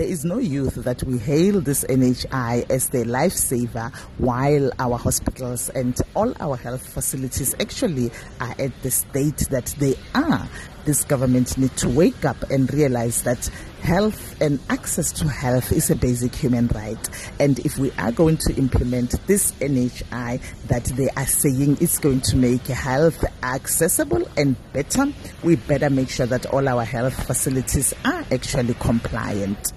there is no youth that we hail this NHI as their lifesaver while our hospitals and all our health facilities actually are at the state that they are this government need to wake up and realize that health and access to health is a basic human right. And if we are going to implement this NHI that they are saying is going to make health accessible and better, we better make sure that all our health facilities are actually compliant.